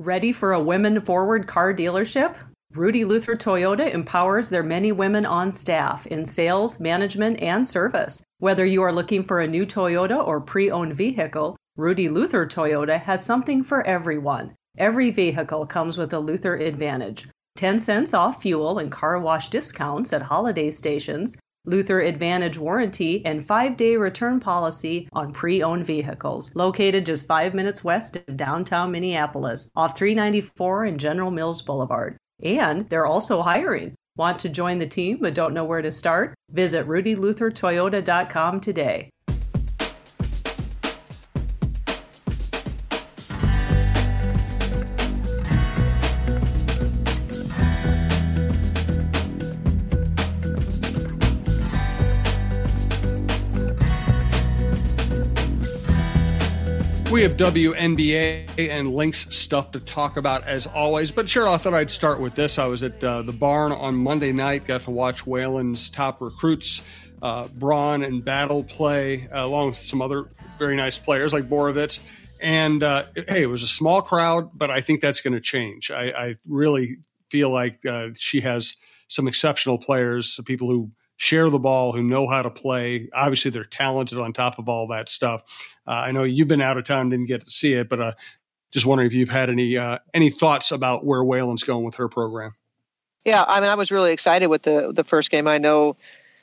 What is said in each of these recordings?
Ready for a women forward car dealership? Rudy Luther Toyota empowers their many women on staff in sales, management, and service. Whether you are looking for a new Toyota or pre owned vehicle, Rudy Luther Toyota has something for everyone. Every vehicle comes with a Luther Advantage 10 cents off fuel and car wash discounts at holiday stations, Luther Advantage warranty, and five day return policy on pre owned vehicles. Located just five minutes west of downtown Minneapolis, off 394 and General Mills Boulevard. And they're also hiring. Want to join the team but don't know where to start? Visit rudyluthertoyota.com today. We have WNBA and Lynx stuff to talk about as always. But sure, I thought I'd start with this. I was at uh, the barn on Monday night, got to watch Whalen's top recruits, uh, Braun and Battle play, uh, along with some other very nice players like Borovitz. And uh, hey, it was a small crowd, but I think that's going to change. I, I, really feel like uh, she has some exceptional players, some people who share the ball, who know how to play. Obviously, they're talented on top of all that stuff. Uh, I know you've been out of town, didn't get to see it, but uh, just wondering if you've had any uh, any thoughts about where Whalen's going with her program. Yeah, I mean, I was really excited with the the first game. I know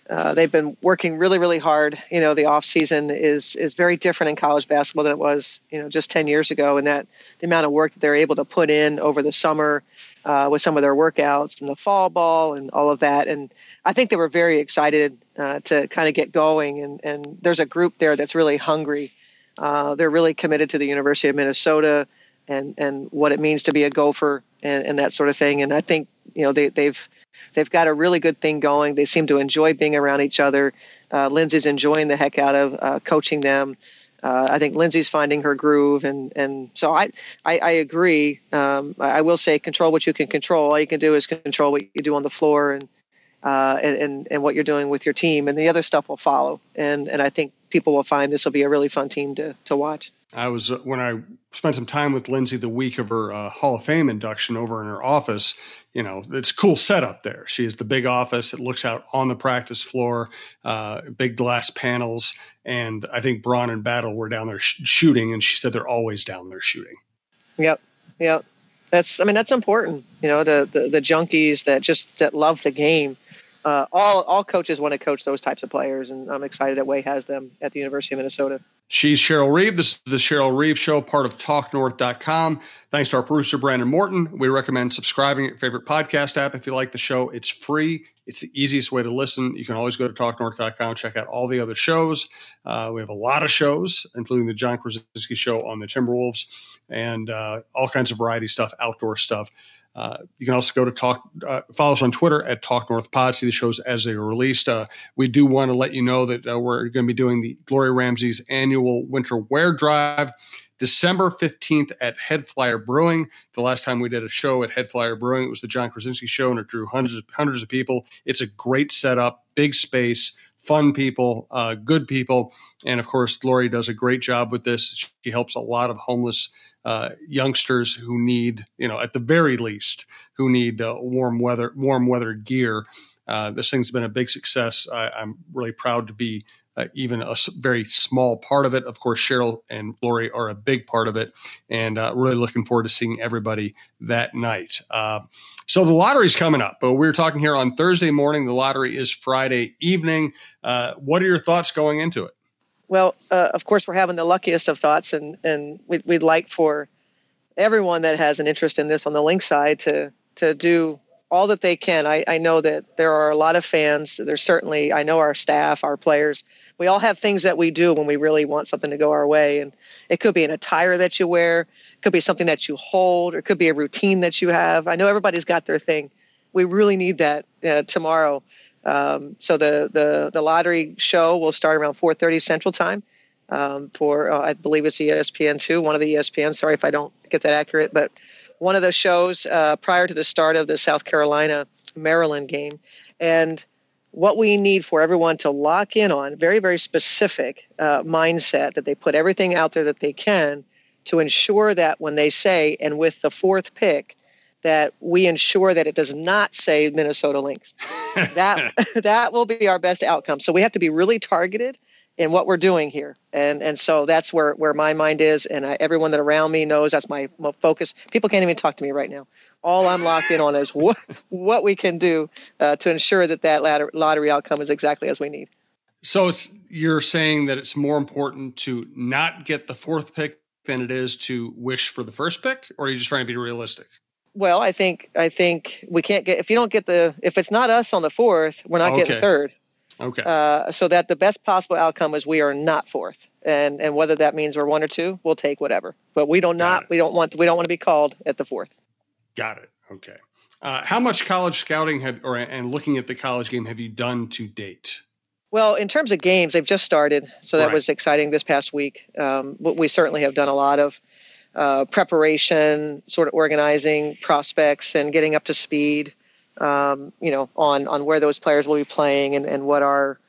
uh, they've been working really, really hard. You know, the off season is is very different in college basketball than it was, you know, just ten years ago. And that the amount of work that they're able to put in over the summer uh, with some of their workouts and the fall ball and all of that. And I think they were very excited uh, to kind of get going. And, and there's a group there that's really hungry. Uh, they're really committed to the University of Minnesota and, and what it means to be a Gopher and, and that sort of thing. And I think you know they, they've they've got a really good thing going. They seem to enjoy being around each other. Uh, Lindsay's enjoying the heck out of uh, coaching them uh, I think Lindsay's finding her groove, and and so I I, I agree. Um, I, will say control what you can control. All you can do is control what you do on the floor and uh, and, and and what you're doing with your team, and the other stuff will follow. And and I think people will find this will be a really fun team to to watch. I was uh, when I spent some time with Lindsay the week of her uh, Hall of Fame induction over in her office. You know, it's cool setup there. She has the big office. It looks out on the practice floor, uh, big glass panels, and I think Braun and Battle were down there sh- shooting, and she said they're always down there shooting. Yep, yep. That's I mean that's important. You know, the the, the junkies that just that love the game uh, all all coaches want to coach those types of players, and I'm excited that Way has them at the University of Minnesota. She's Cheryl Reeve. This is the Cheryl Reeve Show, part of TalkNorth.com. Thanks to our producer Brandon Morton. We recommend subscribing at your favorite podcast app if you like the show. It's free. It's the easiest way to listen. You can always go to TalkNorth.com check out all the other shows. Uh, we have a lot of shows, including the John Krawczynski Show on the Timberwolves, and uh, all kinds of variety stuff, outdoor stuff. Uh, you can also go to talk, uh, follow us on Twitter at Talk North Pod, see the shows as they are released. Uh, we do want to let you know that uh, we're going to be doing the Gloria Ramsey's annual winter wear drive December 15th at Head Flyer Brewing. The last time we did a show at Head Flyer Brewing, it was the John Krawczynski show, and it drew hundreds of, hundreds of people. It's a great setup, big space, fun people, uh, good people. And of course, Lori does a great job with this. She helps a lot of homeless uh, youngsters who need, you know, at the very least, who need uh, warm weather, warm weather gear. Uh, this thing's been a big success. I, am really proud to be uh, even a very small part of it. Of course, Cheryl and Lori are a big part of it, and uh, really looking forward to seeing everybody that night. So the lottery's coming up, but we're talking here on Thursday morning. The lottery is Friday evening. what are your thoughts going into it? Well, uh, of course, we're having the luckiest of thoughts, and and we'd, we'd like for everyone that has an interest in this on the Lynx side to to do all that they can. I, I know that there are a lot of fans. There's certainly I know our staff, our players. We all have things that we do when we really want something to go our way, and it could be an attire that you wear, it could be something that you hold, or it could be a routine that you have. I know everybody's got their thing. We really need that uh, tomorrow um, so the, the the lottery show will start around 4:30 Central Time. Um, for uh, I believe it's ESPN two, one of the ESPN. Sorry if I don't get that accurate, but one of those shows uh, prior to the start of the South Carolina Maryland game, and what we need for everyone to lock in on very very specific uh, mindset that they put everything out there that they can to ensure that when they say, and with the fourth pick, that we ensure that it does not say Minnesota Lynx. that that will be our best outcome. So we have to be really targeted in what we're doing here, and and so that's where where my mind is, and I, everyone that around me knows that's my focus. People can't even talk to me right now. All I'm locked in on is what what we can do uh, to ensure that that lottery outcome is exactly as we need. So it's you're saying that it's more important to not get the fourth pick than it is to wish for the first pick, or are you just trying to be realistic? Well, I think I think we can't get if you don't get the if it's not us on the fourth, we're not okay. getting third. Okay. Uh, so that the best possible outcome is we are not fourth, and and whether that means we're one or two, we'll take whatever. But we don't not we don't want we don't want to be called at the fourth. Got it. Okay. Uh, how much college scouting have or and looking at the college game have you done to date? Well, in terms of games, they've just started, so that right. was exciting this past week. Um, we certainly have done a lot of uh, preparation, sort of organizing prospects and getting up to speed, um, you know, on on where those players will be playing and, and what our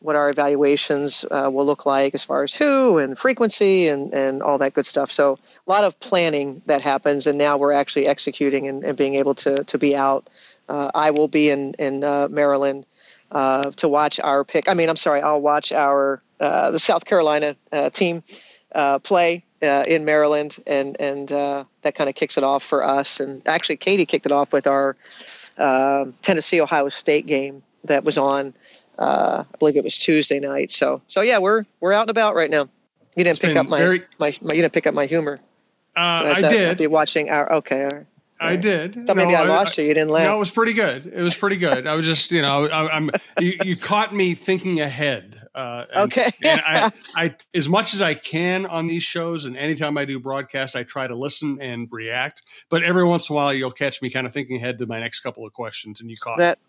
what our evaluations uh, will look like as far as who and frequency and, and all that good stuff. So a lot of planning that happens, and now we're actually executing and, and being able to to be out. Uh, I will be in in uh, Maryland uh, to watch our pick. I mean, I'm sorry, I'll watch our uh, the South Carolina uh, team uh, play uh, in Maryland, and and uh, that kind of kicks it off for us. And actually, Katie kicked it off with our Tennessee Ohio State game that was on. I believe it was Tuesday night. So so yeah, we're we're out and about right now. You didn't it's pick up my, very... my, my you didn't pick up my humor. I, I did. Be watching our okay. I did. Thought maybe no, I lost I, you. You didn't laugh. No, it was pretty good. It was pretty good. I was just, you know, I, am you, you, caught me thinking ahead. Uh, and, okay. and I, I, as much as I can on these shows, and anytime I do broadcast, I try to listen and react. But every once in a while, you'll catch me kind of thinking ahead to my next couple of questions, and you caught that.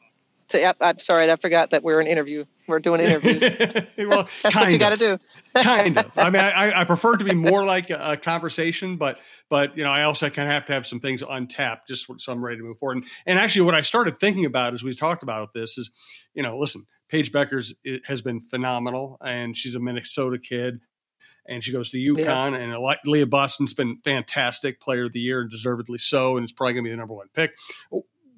To, yep, I'm sorry, I forgot that we're an interview. We're doing interviews. well, that's what you got to do. kind of. I mean, I, I prefer to be more like a, a, conversation, but but you know, I also kind of have to have some things untapped just so I'm ready to move forward. And, and actually, what I started thinking about as we talked about this is, you know, listen, Paige Bueckers has been phenomenal, and she's a Minnesota kid and she goes to UConn. Yeah. And Aliyah Boston's been fantastic player of the year and deservedly so, and it's probably going to be the number one pick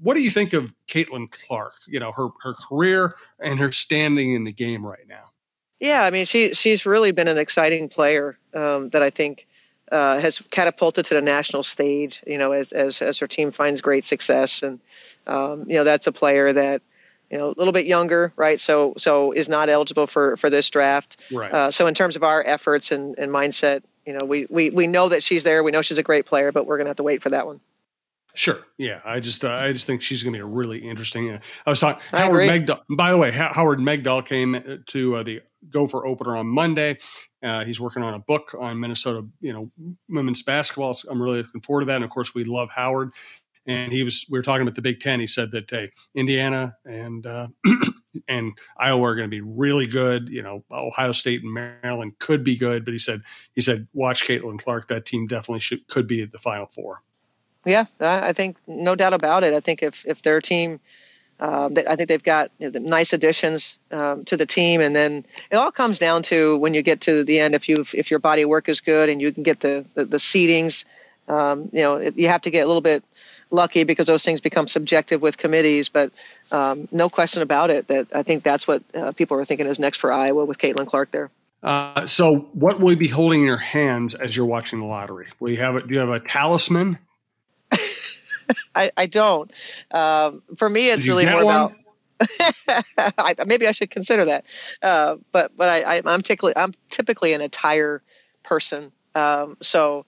what do you think of Caitlin Clark? You know, her her career and her standing in the game right now. Yeah, I mean, she she's really been an exciting player um, that I think uh, has catapulted to the national stage. You know, as as as her team finds great success, and um, you know that's a player that you know a little bit younger, right? So so is not eligible for for this draft. Right. Uh, so in terms of our efforts and, and mindset, you know, we, we we know that she's there. We know she's a great player, but we're gonna have to wait for that one. Sure. Yeah. I just uh, I just think she's going to be a really interesting. Uh, I was talking I Howard Megdal. By the way, Howard Megdal came to uh, the Gopher opener on Monday. Uh, he's working on a book on Minnesota, you know, women's basketball. I'm really looking forward to that. And of course, we love Howard. And he was we were talking about the Big Ten. He said that hey, Indiana and uh, and Iowa are going to be really good. You know, Ohio State and Maryland could be good, but he said he said watch Caitlin Clark. That team definitely should could be at the Final Four. Yeah, I think no doubt about it. I think if if their team, uh, I think they've got you know, nice additions um, to the team, and then it all comes down to when you get to the end. If you if your body work is good and you can get the the, the seedings, um, you know it, you have to get a little bit lucky because those things become subjective with committees. But um, no question about it that I think that's what uh, people are thinking is next for Iowa with Caitlin Clark there. Uh, so, what will you be holding in your hands as you're watching the lottery? Will you have a, do you have a talisman? I, I don't. Um, for me, it's really more one? about. I, maybe I should consider that, uh, but but I, I am typically I'm typically an attire person, um, so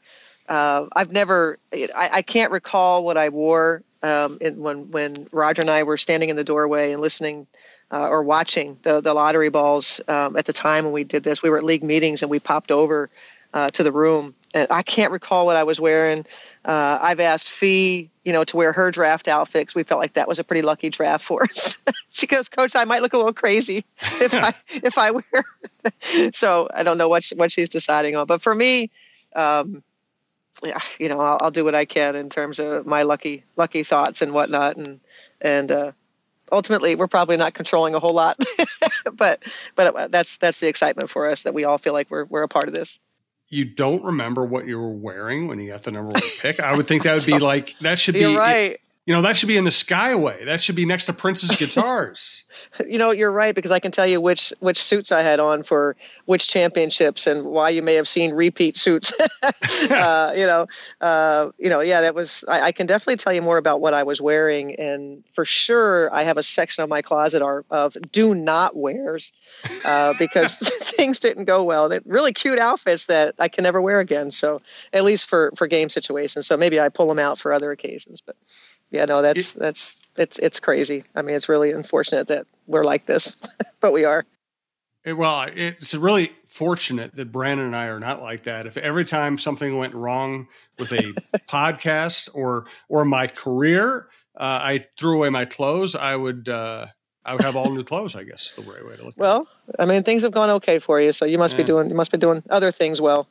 uh, I've never I, I can't recall what I wore um, in, when when Roger and I were standing in the doorway and listening uh, or watching the the lottery balls um, at the time when we did this. We were at league meetings and we popped over uh, to the room. And I can't recall what I was wearing. Uh, I've asked Phee, you know, to wear her draft outfits. We felt like that was a pretty lucky draft for us. she goes, Coach, I might look a little crazy if I if I wear. so I don't know what she, what she's deciding on. But for me, um, yeah, you know, I'll, I'll, do what I can in terms of my lucky lucky thoughts and whatnot, and and uh, ultimately we're probably not controlling a whole lot, but but that's that's the excitement for us that we all feel like we're we're a part of this you don't remember what you were wearing when you got the number one pick. I would think that would be like that should You're be right. You know, that should be in the Skyway. That should be next to Prince's guitars. you know, you're right because I can tell you which which suits I had on for which championships and why you may have seen repeat suits. uh, you know, uh, you know, yeah, that was. I, I, can definitely tell you more about what I was wearing, and for sure, I have a section of my closet are of do not wears uh, because things didn't go well. They're really cute outfits that I can never wear again. So at least for for game situations. So maybe I pull them out for other occasions, but yeah, no, that's that's it's it's crazy. I mean, it's really unfortunate that we're like this, but we are. It, well, it's really fortunate that Brandon and I are not like that. If every time something went wrong with a podcast or or my career, uh, I threw away my clothes, I would uh, I would have all new clothes. I guess the right way to look. Well, I mean, things have gone okay for you, so you must yeah. be doing you must be doing other things well.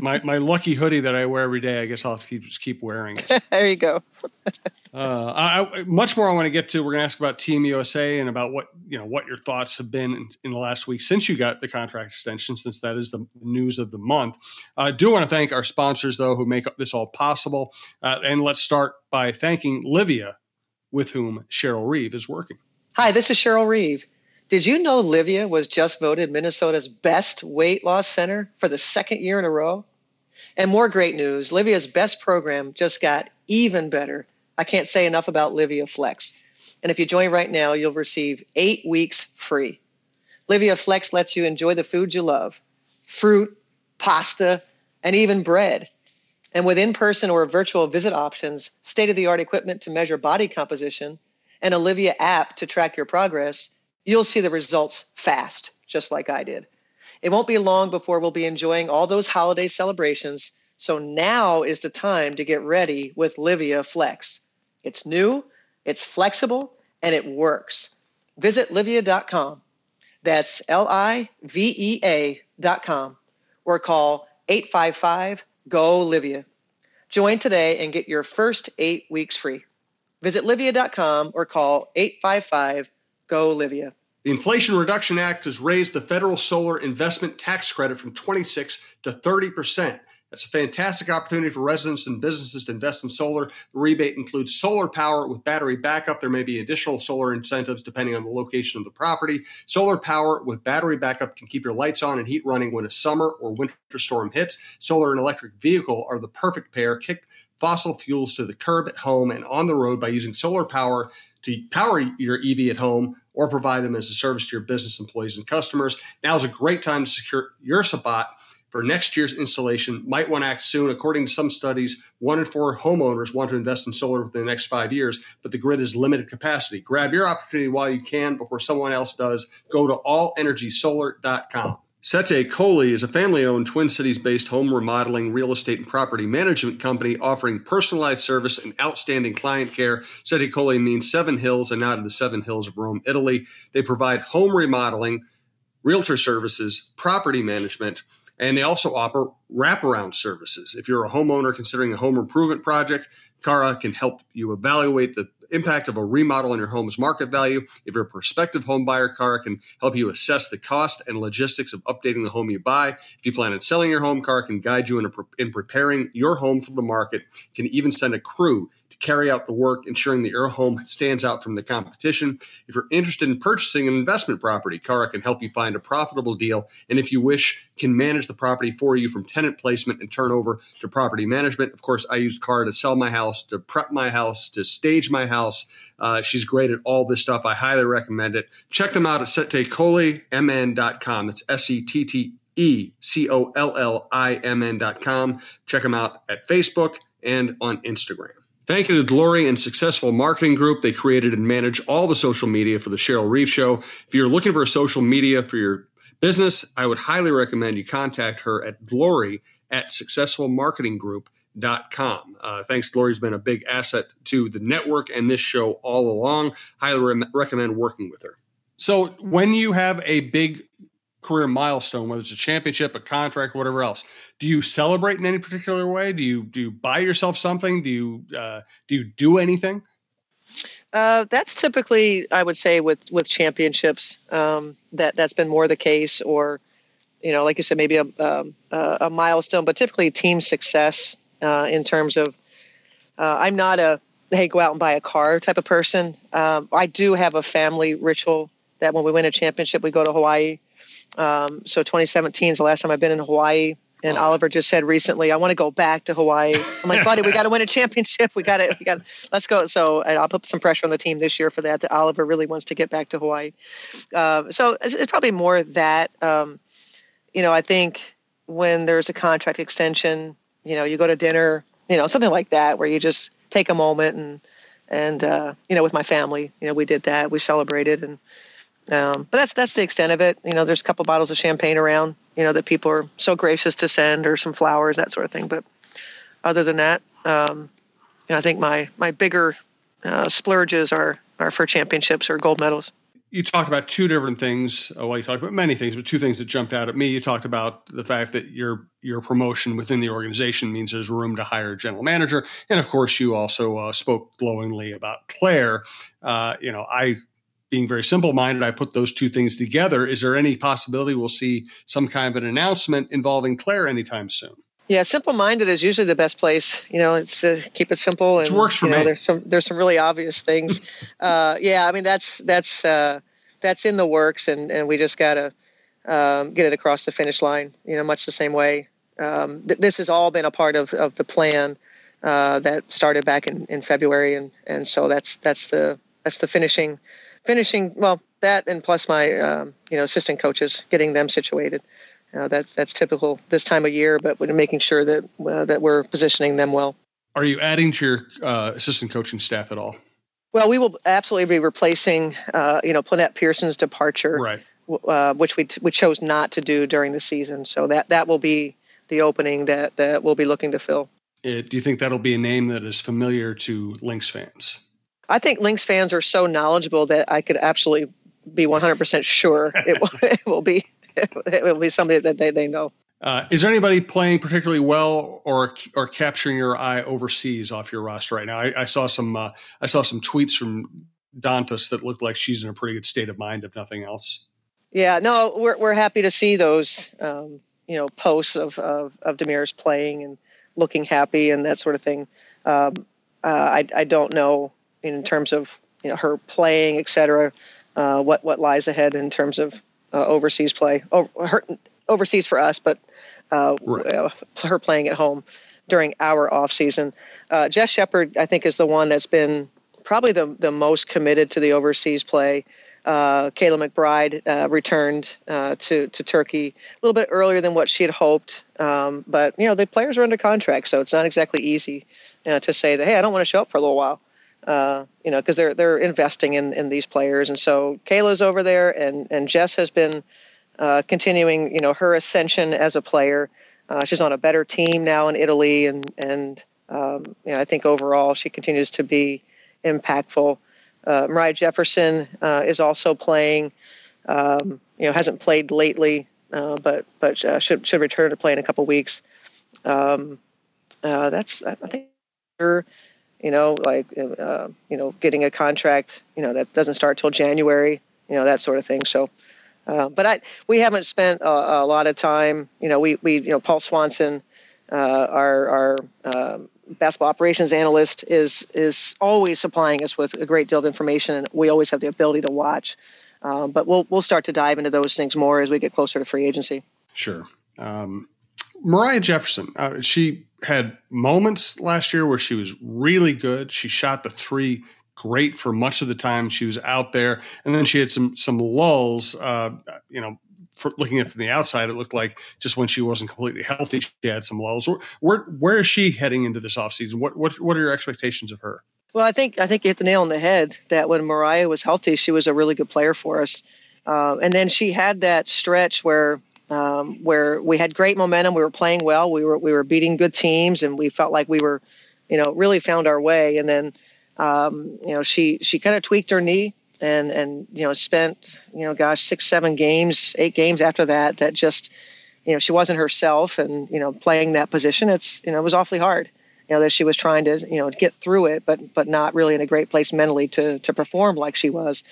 My my lucky hoodie that I wear every day. I guess I'll have to keep just keep wearing it. there you go. uh, I, much more I want to get to. We're going to ask about Team USA and about what you know what your thoughts have been in, in, the last week since you got the contract extension, since that is the news of the month. I uh, do want to thank our sponsors though who make this all possible, uh, and let's start by thanking Livea, with whom Cheryl Reeve is working. Hi, this is Cheryl Reeve. Did you know Livea was just voted Minnesota's best weight loss center for the second year in a row? And more great news Livea's best program just got even better. I can't say enough about Livea Flex. And if you join right now, you'll receive eight weeks free. Livea Flex lets you enjoy the food you love fruit, pasta, and even bread. And with in person or virtual visit options, state of the art equipment to measure body composition, and a Livea app to track your progress, you'll see the results fast, just like I did. It won't be long before we'll be enjoying all those holiday celebrations. So now is the time to get ready with Livea Flex. It's new, it's flexible, and it works. Visit livea.com. That's L I V E A.com or call 855 GO Livea. Join today and get your first eight weeks free. Visit livea.com or call 855 GO Livea. The Inflation Reduction Act has raised the federal solar investment tax credit from 26 to 30 percent. That's a fantastic opportunity for residents and businesses to invest in solar. The rebate includes solar power with battery backup. There may be additional solar incentives depending on the location of the property. Solar power with battery backup can keep your lights on and heat running when a summer or winter storm hits. Solar and electric vehicle are the perfect pair. Kick fossil fuels to the curb at home and on the road by using solar power to power your EV at home or provide them as a service to your business employees and customers. Now is a great time to secure your spot for next year's installation. Might want to act soon. According to some studies, one in four homeowners want to invest in solar within the next five years, but the grid is limited capacity. Grab your opportunity while you can before someone else does. Go to allenergysolar.com. Sette Colli is a family owned Twin Cities based home remodeling, real estate, and property management company offering personalized service and outstanding client care. Sette Colli means seven hills and not in the seven hills of Rome, Italy. They provide home remodeling, realtor services, property management, and they also offer wraparound services. If you're a homeowner considering a home improvement project, Cara can help you evaluate the impact of a remodel on your home's market value. If you're a prospective home buyer, Cara can help you assess the cost and logistics of updating the home you buy. If you plan on selling your home, Cara can guide you in, a, in preparing your home for the market, can even send a crew to carry out the work, ensuring that your home stands out from the competition. If you're interested in purchasing an investment property, Cara can help you find a profitable deal. And if you wish, can manage the property for you from tenant placement and turnover to property management. Of course, I use Cara to sell my house, to prep my house, to stage my house. Uh, she's great at all this stuff. I highly recommend it. Check them out at settecollimn.com. That's S E T T E C O L L I M N.com. Check them out at Facebook and on Instagram. Thank you to Glory and Successful Marketing Group. They created and manage all the social media for the Cheryl Reeve Show. If you're looking for a social media for your business, I would highly recommend you contact her at glory at successfulmarketinggroup.com. Uh, thanks, Glory's been a big asset to the network and this show all along. Highly re- recommend working with her. So, when you have a big career milestone, whether it's a championship, a contract, whatever else. Do you celebrate in any particular way? Do you do you buy yourself something? Do you uh, do you do anything? Uh, that's typically, I would say, with with championships. Um, that that's been more the case, or you know, like you said, maybe a um, a milestone, but typically team success uh, in terms of. Uh, I'm not a hey go out and buy a car type of person. Um, I do have a family ritual that when we win a championship, we go to Hawaii. Um, so 2017 is the last time I've been in Hawaii. And oh. Oliver just said recently, I want to go back to Hawaii. I'm like, buddy, we got to win a championship. We got to, we got, let's go. So I'll put some pressure on the team this year for that. That Oliver really wants to get back to Hawaii. Uh, so it's, it's, probably more that. Um, you know, I think when there's a contract extension, you know, you go to dinner, you know, something like that, where you just take a moment and and uh, you know, with my family, you know, we did that. We celebrated, and um, but that's that's the extent of it. You know, there's a couple bottles of champagne around, you know, that people are so gracious to send, or some flowers, that sort of thing. But other than that, um, you know, I think my my bigger uh, splurges are are for championships or gold medals you talked about two different things. Uh, well, you talked about many things, but two things that jumped out at me. You talked about the fact that your your promotion within the organization means there's room to hire a general manager, and of course, you also uh, spoke glowingly about Claire. Uh, you know, I being very simple minded, I put those two things together. Is there any possibility we'll see some kind of an announcement involving Claire anytime soon? Yeah, simple minded is usually the best place. You know, it's uh, keep it simple. And, it works for you know, me. There's some there's some really obvious things. uh, yeah, I mean that's that's uh, that's in the works, and and we just gotta um, get it across the finish line. You know, much the same way. Um, th- this has all been a part of of the plan uh, that started back in, in February, and and so that's that's the that's the finishing finishing well that and plus my um, you know assistant coaches getting them situated uh, that's that's typical this time of year, but we're making sure that uh, that we're positioning them well. Are you adding to your uh, assistant coaching staff at all? Well, we will absolutely be replacing, uh, you know, Plenette Pierson's departure, right. Uh, which we t- we chose not to do during the season. So that that will be the opening that that we'll be looking to fill. It, do you think that'll be a name that is familiar to Lynx fans? I think Lynx fans are so knowledgeable that I could absolutely be 100% sure it will, it will be it will be somebody that they, they know. Uh, is there anybody playing particularly well or or capturing your eye overseas off your roster right now? I, I saw some uh, I saw some tweets from Dantas that looked like she's in a pretty good state of mind, if nothing else. Yeah, no, we're we're happy to see those um, you know posts of, of of Damiris playing and looking happy and that sort of thing. Um, uh, I I don't know in terms of you know her playing, et cetera, uh, what what lies ahead in terms of uh, overseas play. her, overseas for us, but uh, right. her playing at home during our off season. Uh, Jess Shepard, I think, is the one that's been probably the the most committed to the overseas play. Uh, Kayla McBride uh, returned uh, to to Turkey a little bit earlier than what she had hoped, um, but you know the players are under contract, so it's not exactly easy uh, to say that hey, I don't want to show up for a little while. Uh, you know, because they're they're investing in, in these players, and so Kayla's over there, and and Jess has been uh, continuing, you know, her ascension as a player. Uh, she's on a better team now in Italy, and and um, you know, I think overall she continues to be impactful. Uh, Moriah Jefferson uh, is also playing. Um, you know, hasn't played lately, uh, but but should should return to play in a couple weeks. Um, that's I think you know, like uh, you know, getting a contract, you know, that doesn't start till January, you know, that sort of thing. So, uh, but I we haven't spent a, a, lot of time, you know, we we you know, Paul Swanson, uh, our our um, basketball operations analyst is is always supplying us with a great deal of information, and we always have the ability to watch. Um, but we'll we'll start to dive into those things more as we get closer to free agency. Sure. Um, Moriah Jefferson, uh, she had moments last year where she was really good. She shot the three great for much of the time she was out there, and then she had some some lulls. Uh, you know, looking at from the outside, it looked like just when she wasn't completely healthy, she had some lulls. Where where is she heading into this offseason? What what what are your expectations of her? Well, I think I think you hit the nail on the head that when Moriah was healthy, she was a really good player for us. Uh, and then she had that stretch where um, where we had great momentum. We were playing well. We were we were beating good teams, and we felt like we were, you know, really found our way. And then, um, you know, she she kind of tweaked her knee, and and you know spent you know gosh six seven games eight games after that that just you know she wasn't herself, and you know playing that position it's you know it was awfully hard. You know that she was trying to you know get through it, but but not really in a great place mentally to to perform like she was.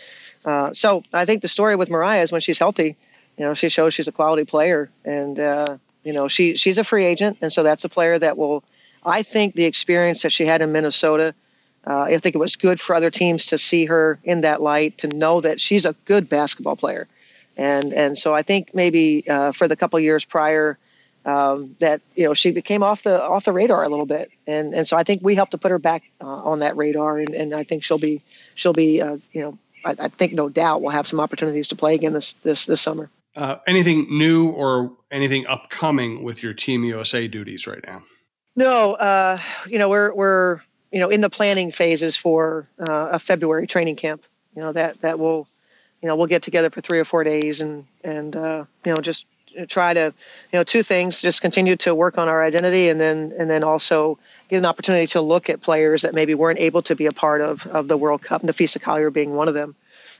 Uh, so I think the story with Moriah is when she's healthy you know, she shows she's a quality player, and uh, you know, she she's a free agent, and so that's a player that will. I think the experience that she had in Minnesota. Uh, I think it was good for other teams to see her in that light, to know that she's a good basketball player, and and so I think maybe uh, for the couple years prior, um, that you know she became off the off the radar a little bit, and and so I think we helped to put her back uh, on that radar, and, and I think she'll be she'll be uh, you know I, I, think no doubt we'll have some opportunities to play again this this this summer. Uh, anything new or anything upcoming with your Team USA duties right now? No, uh, you know we're we're you know in the planning phases for uh, a February training camp. You know that that will you know we'll get together for three or four days and and uh, you know just try to you know two things just continue to work on our identity and then and then also get an opportunity to look at players that maybe weren't able to be a part of of the World Cup Napheesa Collier being one of them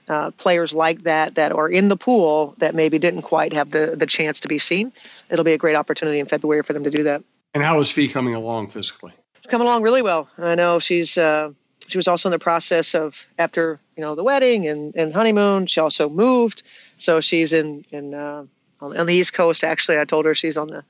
uh, players like that that are in the pool that maybe didn't quite have the the chance to be seen it'll be a great opportunity in February for them to do that and how is Phee coming along physically she's coming along really well I know she's uh, she was also in the process of after you know the wedding and, and honeymoon she also moved so she's in in uh, on, the East Coast. Actually, I told her she's on the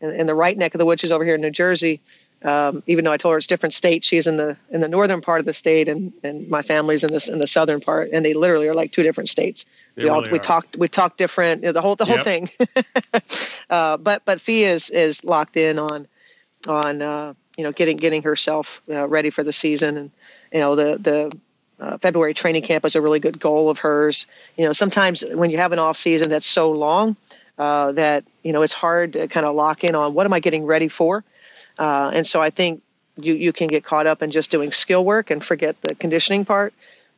in, in the right neck of the woods. She's over here in New Jersey. Um, even though I told her it's different states, she's in the in the northern part of the state, and, and my family's in this in the southern part, and they literally are like two different states. They we really all we are. talked we talked different you know, the whole the whole Yep. thing. uh, but but Phee is is locked in on on uh, you know getting getting herself uh, ready for the season, and you know the the uh, February training camp is a really good goal of hers. You know sometimes when you have an off season that's so long uh, that you know it's hard to kind of lock in on what am I getting ready for, uh, and so I think you you can get caught up in just doing skill work and forget the conditioning part.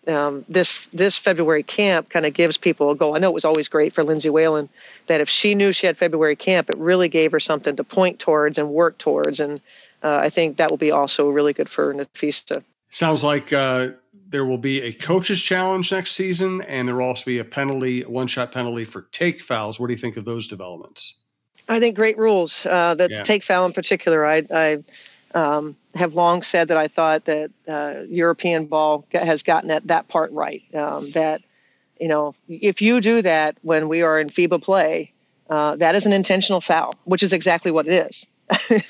Um, this this February camp kind of gives people a goal. I know it was always great for Lindsay Whalen that if she knew she had February camp, it really gave her something to point towards and work towards, and uh, I think that will be also really good for Napheesa. Sounds like uh, there will be a coaches challenge next season, and there will also be a penalty, one shot penalty for take fouls. What do you think of those developments? I think great rules. Uh, that Yeah. take foul in particular, I, I um, have long said that I thought that uh, European ball has gotten that, that part right. Um, that you know, if you do that when we are in FIBA play, uh, that is an intentional foul, which is exactly what it is.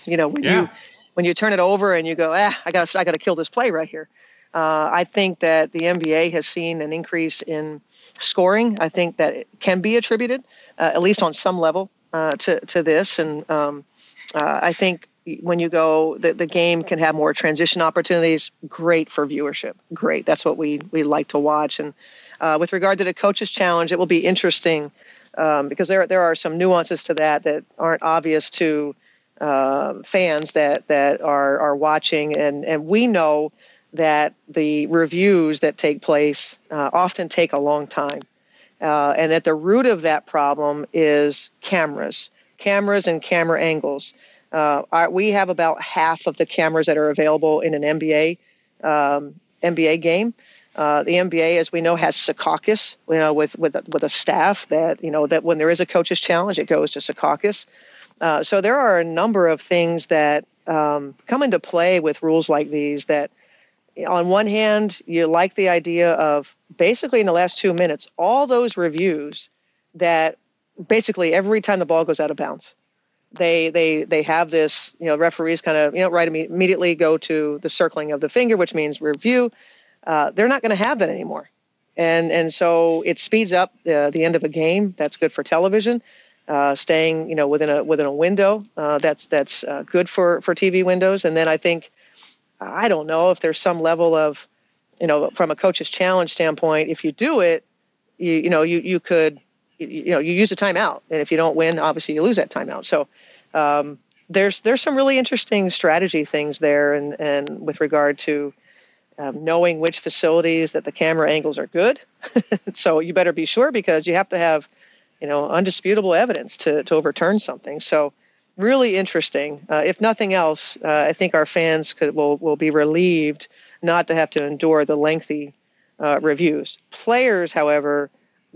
you know, when Yeah. you when you turn it over and you go, ah, I got I got to kill this play right here. Uh, I think that the NBA has seen an increase in scoring. I think that it can be attributed, uh, at least on some level, uh, to to this. And um, uh, I think when you go, the, the game can have more transition opportunities. Great for viewership. Great. That's what we we like to watch. And uh, with regard to the coaches challenge, it will be interesting um, because there there are some nuances to that that aren't obvious to uh, fans that that are are watching, and and we know that the reviews that take place uh, often take a long time, uh, and at the root of that problem is cameras, cameras and camera angles. Uh, our, we have about half of the cameras that are available in an NBA um, NBA game. Uh, the NBA, as we know, has Secaucus, you know, with with with a staff that you know that when there is a coach's challenge, it goes to Secaucus. Uh, so there are a number of things that um, come into play with rules like these. That, on one hand, you like the idea of basically in the last two minutes, all those reviews that basically every time the ball goes out of bounds, they they they have this. You know, referees kind of you know right immediately go to the circling of the finger, which means review. Uh, they're not going to have that anymore, and and so it speeds up uh, the end of a game. That's good for television uh, staying you know within a within a window uh, that's that's uh, good for for TV windows and then I think I don't know if there's some level of you know from a coach's challenge standpoint if you do it you you know you you could you, you know you use a timeout. And if you don't win obviously you lose that timeout. So um, there's there's some really interesting strategy things there and and with regard to um, knowing which facilities that the camera angles are good. So you better be sure because you have to have you know, undisputable evidence to, to overturn something. So, really interesting. Uh, if nothing else, uh, I think our fans could will will be relieved not to have to endure the lengthy uh, reviews. Players, however,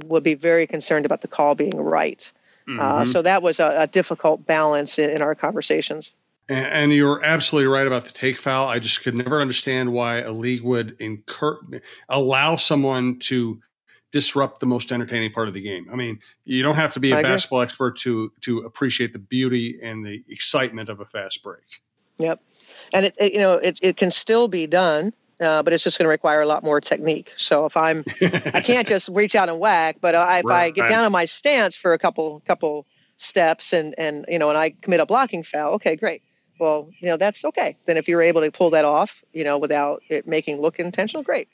would be very concerned about the call being right. Uh, Mhm. so that was a, a difficult balance in, in our conversations. And, and you're absolutely right about the take foul. I just could never understand why a league would incur allow someone to disrupt the most entertaining part of the game. I mean, you don't have to be a basketball expert to to appreciate the beauty and the excitement of a fast break. Yep, and it, it you know it it can still be done. Uh, but it's just going to require a lot more technique. So if I'm, I can't just reach out and whack. But I, if right, I get down on my stance for a couple couple steps and and you know and I commit a blocking foul, okay, great. Well, you know that's okay. Then if you're able to pull that off, you know, without it making look intentional, great.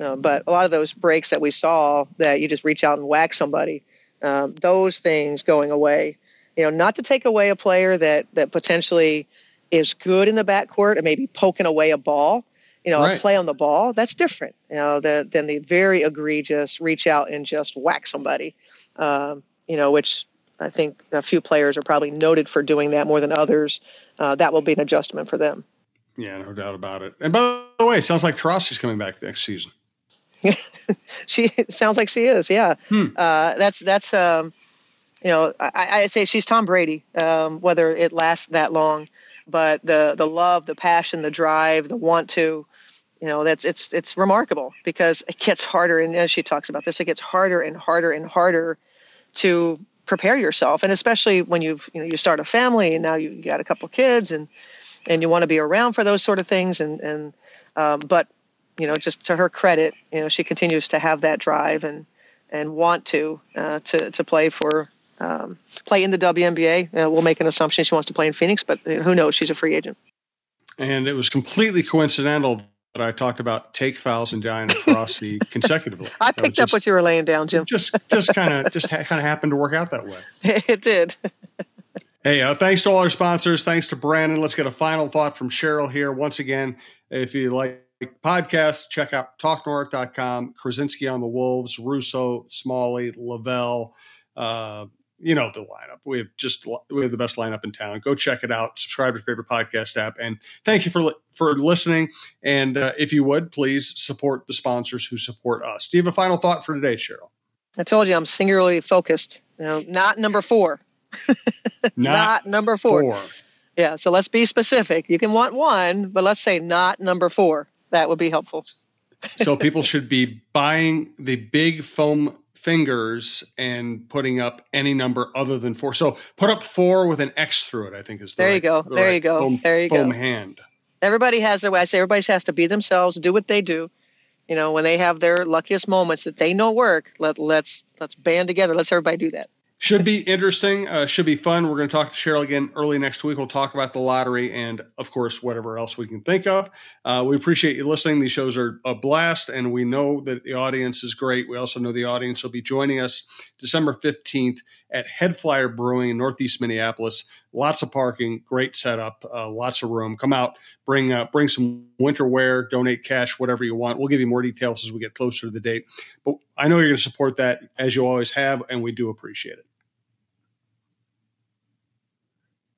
Uh, but a lot of those breaks that we saw that you just reach out and whack somebody, um, those things going away. You know, not to take away a player that that potentially is good in the backcourt and maybe poking away a ball. You know, right. a play on the ball that's different. You know, the, than the very egregious reach out and just whack somebody. Um, you know, which I think a few players are probably noted for doing that more than others. Uh, that will be an adjustment for them. Yeah, no doubt about it. And by the way, it sounds like Taurasi's coming back next season. she sounds like she is. Yeah, hmm. uh, that's that's um, you know I, I, say she's Tom Brady. Um, whether it lasts that long, but the the love, the passion, the drive, the want to, you know, that's it's it's remarkable because it gets harder. And as she talks about this, it gets harder and harder and harder to prepare yourself, and especially when you've you know you start a family and now you got a couple kids and and you want to be around for those sort of things and and um, but you know, just to her credit, you know, she continues to have that drive and and want to uh, to to play for um, play in the WNBA. Uh, we'll make an assumption she wants to play in Phoenix, but uh, who knows? She's a free agent. And it was completely coincidental that I talked about take fouls and Diana Taurasi consecutively. I picked just, up what you were laying down, Jim. Just just kind of just ha- kind of happened to work out that way. It did. Hey, uh, thanks to all our sponsors. Thanks to Brandon. Let's get a final thought from Cheryl here. Once again, if you like podcasts, check out talknorth.com, Krawczynski on the Wolves, Russo, Smalley, Lavelle. Uh, you know the lineup. We have just we have the best lineup in town. Go check it out. Subscribe to your favorite podcast app, and thank you for for listening. And uh, if you would please support the sponsors who support us. Do you have a final thought for today, Cheryl? I told you I'm singularly focused. You know, not number four. not, not, number four. four. Yeah, so let's be specific. You can want one, but let's say not number four that would be helpful. so people should be buying the big foam fingers and putting up any number other than four. So put up four with an X through it. I think is the there. Right, you go. The there right you go. Foam, there you go. foam go. hand. Everybody has their way. I say everybody has to be themselves, do what they do. You know, when they have their luckiest moments that they know work, let let's let's band together. Let's everybody do that. Should be interesting. Uh, should be fun. We're going to talk to Cheryl again early next week. We'll talk about the lottery and, of course, whatever else we can think of. Uh, we appreciate you listening. These shows are a blast, and we know that the audience is great. We also know the audience will be joining us December 15th at Head Flyer Brewing in Northeast Minneapolis. Lots of parking, great setup, uh, lots of room. Come out, bring uh, bring some winter wear, donate cash, whatever you want. We'll give you more details as we get closer to the date. But I know you're going to support that as you always have, and we do appreciate it.